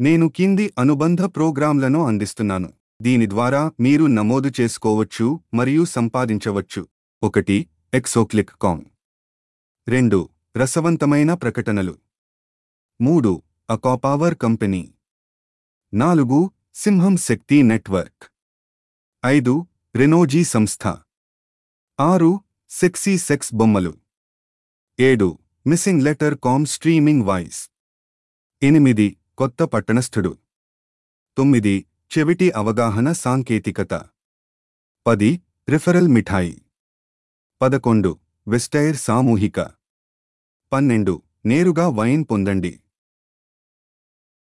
నేను కింది అనుబంధ ప్రోగ్రాంలను అందిస్తున్నాను. దీని ద్వారా మీరు నమోదు చేసుకోవచ్చు మరియు సంపాదించవచ్చు. ఒకటి ఎక్సోక్లిక్ కామ్ రెండు రసవంతమైన ప్రకటనలు. మూడు అకాపవర్ కంపెనీ. నాలుగు సింహం శక్తి నెట్వర్క్. ఐదు రెనోజీ సంస్థ. ఆరు సెక్సీ సెక్స్ బొమ్మలు. ఏడు missing letter com streaming voice. ఎనిమిది కొత్త పట్టణస్థుడు. తొమ్మిది చెవిటి అవగాహన సాంకేతికత. పది రిఫరల్ మిఠాయి. పదకొండు వెస్టైర్ సామూహిక. పన్నెండు నేరుగా వైన్ పొందండి.